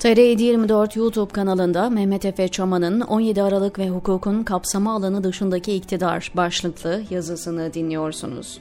TR724 YouTube kanalında Mehmet Efe Çaman'ın 17 Aralık ve hukukun kapsama alanı dışındaki iktidar başlıklı yazısını dinliyorsunuz.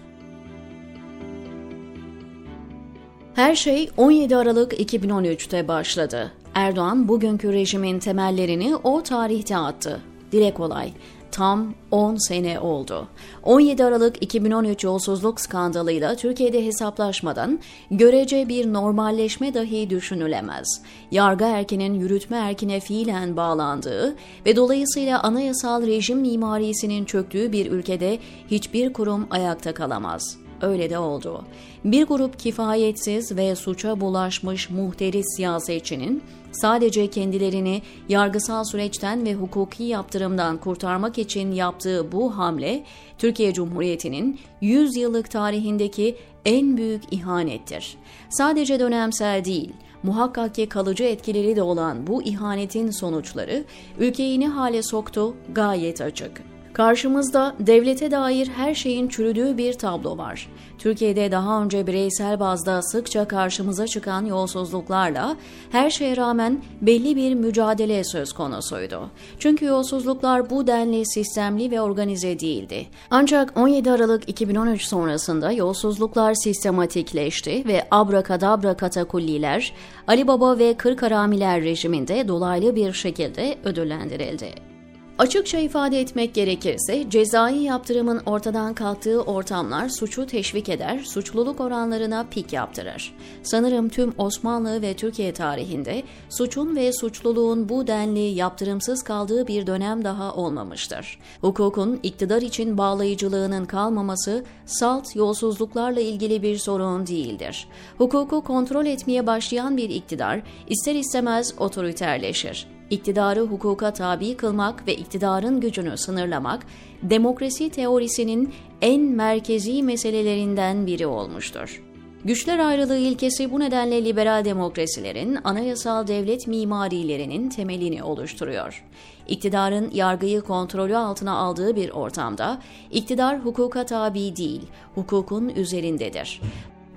Her şey 17 Aralık 2013'te başladı. Erdoğan bugünkü rejimin temellerini o tarihte attı. Dile kolay tam 10 sene oldu. 17 Aralık 2013 yolsuzluk skandalıyla Türkiye'de hesaplaşmadan görece bir normalleşme dahi düşünülemez. Yargı erkinin yürütme erkine fiilen bağlandığı ve dolayısıyla anayasal rejim mimarisinin çöktüğü bir ülkede hiçbir kurum ayakta kalamaz öyle de oldu. Bir grup kifayetsiz ve suça bulaşmış muhteris siyasetçinin sadece kendilerini yargısal süreçten ve hukuki yaptırımdan kurtarmak için yaptığı bu hamle Türkiye Cumhuriyeti'nin 100 yıllık tarihindeki en büyük ihanettir. Sadece dönemsel değil, muhakkak ki kalıcı etkileri de olan bu ihanetin sonuçları ülkeyi ne hale soktu gayet açık. Karşımızda devlete dair her şeyin çürüdüğü bir tablo var. Türkiye'de daha önce bireysel bazda sıkça karşımıza çıkan yolsuzluklarla her şeye rağmen belli bir mücadele söz konusuydu. Çünkü yolsuzluklar bu denli sistemli ve organize değildi. Ancak 17 Aralık 2013 sonrasında yolsuzluklar sistematikleşti ve abrakadabra katakulliler Ali Baba ve Kırkaramiler rejiminde dolaylı bir şekilde ödüllendirildi. Açıkça ifade etmek gerekirse cezai yaptırımın ortadan kalktığı ortamlar suçu teşvik eder, suçluluk oranlarına pik yaptırır. Sanırım tüm Osmanlı ve Türkiye tarihinde suçun ve suçluluğun bu denli yaptırımsız kaldığı bir dönem daha olmamıştır. Hukukun iktidar için bağlayıcılığının kalmaması salt yolsuzluklarla ilgili bir sorun değildir. Hukuku kontrol etmeye başlayan bir iktidar ister istemez otoriterleşir iktidarı hukuka tabi kılmak ve iktidarın gücünü sınırlamak, demokrasi teorisinin en merkezi meselelerinden biri olmuştur. Güçler ayrılığı ilkesi bu nedenle liberal demokrasilerin anayasal devlet mimarilerinin temelini oluşturuyor. İktidarın yargıyı kontrolü altına aldığı bir ortamda iktidar hukuka tabi değil, hukukun üzerindedir.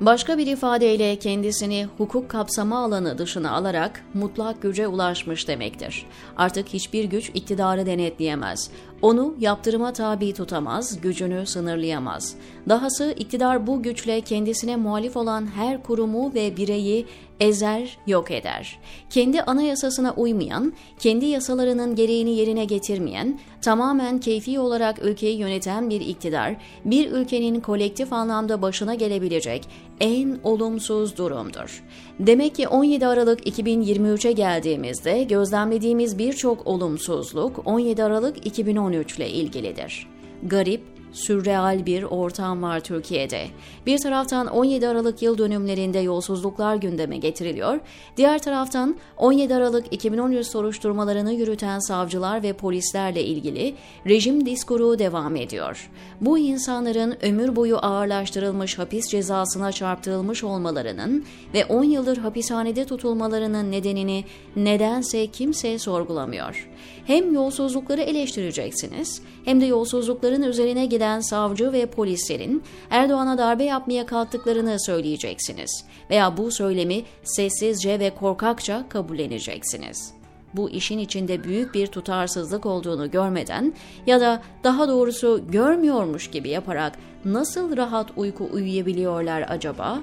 Başka bir ifadeyle kendisini hukuk kapsama alanı dışına alarak mutlak güce ulaşmış demektir. Artık hiçbir güç iktidarı denetleyemez. Onu yaptırıma tabi tutamaz, gücünü sınırlayamaz. Dahası iktidar bu güçle kendisine muhalif olan her kurumu ve bireyi ezer, yok eder. Kendi anayasasına uymayan, kendi yasalarının gereğini yerine getirmeyen, tamamen keyfi olarak ülkeyi yöneten bir iktidar, bir ülkenin kolektif anlamda başına gelebilecek en olumsuz durumdur. Demek ki 17 Aralık 2023'e geldiğimizde gözlemlediğimiz birçok olumsuzluk 17 Aralık 2013 ile ilgilidir. Garip, sürreal bir ortam var Türkiye'de. Bir taraftan 17 Aralık yıl dönümlerinde yolsuzluklar gündeme getiriliyor, diğer taraftan 17 Aralık 2013 soruşturmalarını yürüten savcılar ve polislerle ilgili rejim diskuru devam ediyor. Bu insanların ömür boyu ağırlaştırılmış hapis cezasına çarptırılmış olmalarının ve 10 yıldır hapishanede tutulmalarının nedenini nedense kimse sorgulamıyor. Hem yolsuzlukları eleştireceksiniz hem de yolsuzlukların üzerine giden eden savcı ve polislerin Erdoğan'a darbe yapmaya kalktıklarını söyleyeceksiniz veya bu söylemi sessizce ve korkakça kabulleneceksiniz. Bu işin içinde büyük bir tutarsızlık olduğunu görmeden ya da daha doğrusu görmüyormuş gibi yaparak nasıl rahat uyku uyuyabiliyorlar acaba?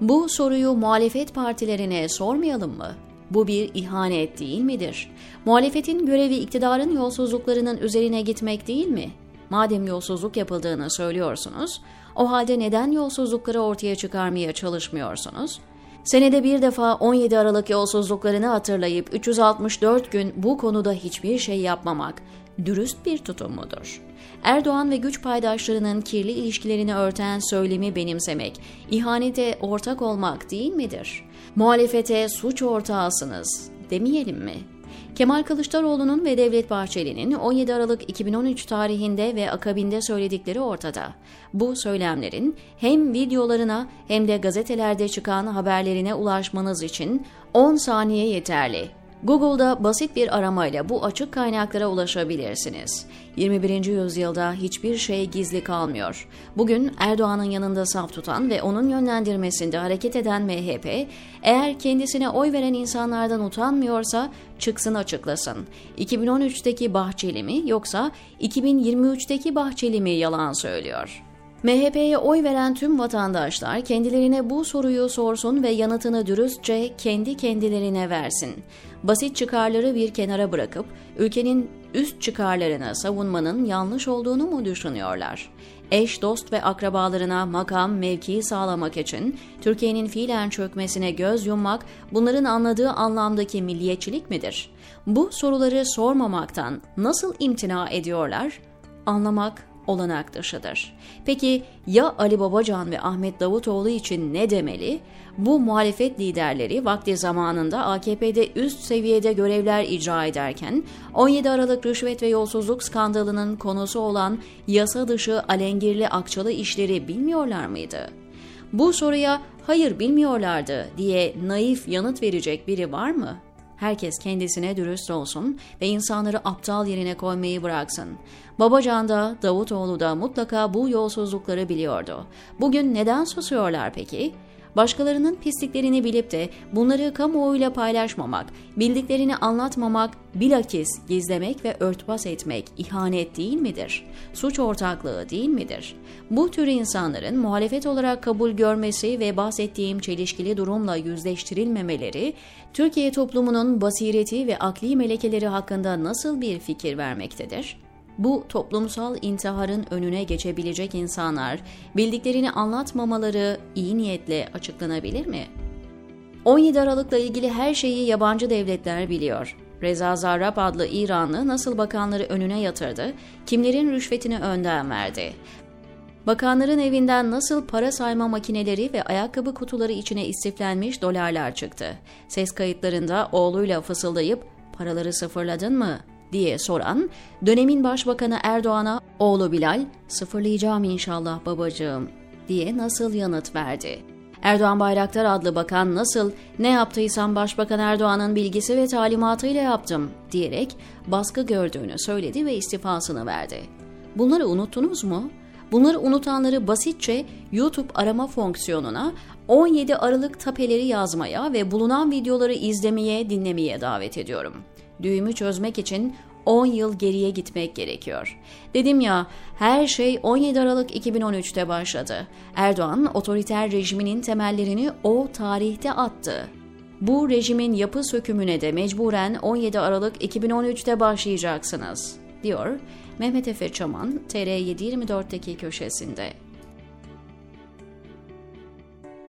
Bu soruyu muhalefet partilerine sormayalım mı? Bu bir ihanet değil midir? Muhalefetin görevi iktidarın yolsuzluklarının üzerine gitmek değil mi? Madem yolsuzluk yapıldığını söylüyorsunuz, o halde neden yolsuzlukları ortaya çıkarmaya çalışmıyorsunuz? Senede bir defa 17 Aralık yolsuzluklarını hatırlayıp 364 gün bu konuda hiçbir şey yapmamak dürüst bir tutum mudur? Erdoğan ve güç paydaşlarının kirli ilişkilerini örten söylemi benimsemek, ihanete ortak olmak değil midir? Muhalefete suç ortağısınız demeyelim mi? Kemal Kılıçdaroğlu'nun ve Devlet Bahçeli'nin 17 Aralık 2013 tarihinde ve akabinde söyledikleri ortada. Bu söylemlerin hem videolarına hem de gazetelerde çıkan haberlerine ulaşmanız için 10 saniye yeterli. Google'da basit bir aramayla bu açık kaynaklara ulaşabilirsiniz. 21. yüzyılda hiçbir şey gizli kalmıyor. Bugün Erdoğan'ın yanında saf tutan ve onun yönlendirmesinde hareket eden MHP, eğer kendisine oy veren insanlardan utanmıyorsa çıksın açıklasın. 2013'teki Bahçeli mi yoksa 2023'teki Bahçeli mi yalan söylüyor? MHP'ye oy veren tüm vatandaşlar kendilerine bu soruyu sorsun ve yanıtını dürüstçe kendi kendilerine versin. Basit çıkarları bir kenara bırakıp ülkenin üst çıkarlarını savunmanın yanlış olduğunu mu düşünüyorlar? Eş, dost ve akrabalarına makam, mevki sağlamak için Türkiye'nin fiilen çökmesine göz yummak bunların anladığı anlamdaki milliyetçilik midir? Bu soruları sormamaktan nasıl imtina ediyorlar? Anlamak olanak dışıdır. Peki ya Ali Babacan ve Ahmet Davutoğlu için ne demeli? Bu muhalefet liderleri vakti zamanında AKP'de üst seviyede görevler icra ederken 17 Aralık rüşvet ve yolsuzluk skandalının konusu olan yasa dışı alengirli akçalı işleri bilmiyorlar mıydı? Bu soruya hayır bilmiyorlardı diye naif yanıt verecek biri var mı? Herkes kendisine dürüst olsun ve insanları aptal yerine koymayı bıraksın. Babacan da Davutoğlu da mutlaka bu yolsuzlukları biliyordu. Bugün neden susuyorlar peki? Başkalarının pisliklerini bilip de bunları kamuoyuyla paylaşmamak, bildiklerini anlatmamak, bilakis gizlemek ve örtbas etmek ihanet değil midir? Suç ortaklığı değil midir? Bu tür insanların muhalefet olarak kabul görmesi ve bahsettiğim çelişkili durumla yüzleştirilmemeleri, Türkiye toplumunun basireti ve akli melekeleri hakkında nasıl bir fikir vermektedir? Bu toplumsal intiharın önüne geçebilecek insanlar bildiklerini anlatmamaları iyi niyetle açıklanabilir mi? 17 Aralık'la ilgili her şeyi yabancı devletler biliyor. Reza Zarrab adlı İranlı nasıl bakanları önüne yatırdı, kimlerin rüşvetini önden verdi. Bakanların evinden nasıl para sayma makineleri ve ayakkabı kutuları içine istiflenmiş dolarlar çıktı. Ses kayıtlarında oğluyla fısıldayıp paraları sıfırladın mı diye soran dönemin başbakanı Erdoğan'a oğlu Bilal sıfırlayacağım inşallah babacığım diye nasıl yanıt verdi. Erdoğan Bayraktar adlı bakan nasıl ne yaptıysam Başbakan Erdoğan'ın bilgisi ve talimatıyla yaptım diyerek baskı gördüğünü söyledi ve istifasını verdi. Bunları unuttunuz mu? Bunları unutanları basitçe YouTube arama fonksiyonuna 17 Aralık tapeleri yazmaya ve bulunan videoları izlemeye, dinlemeye davet ediyorum düğümü çözmek için 10 yıl geriye gitmek gerekiyor. Dedim ya, her şey 17 Aralık 2013'te başladı. Erdoğan otoriter rejiminin temellerini o tarihte attı. Bu rejimin yapı sökümüne de mecburen 17 Aralık 2013'te başlayacaksınız, diyor Mehmet Efe Çaman TR724'deki köşesinde.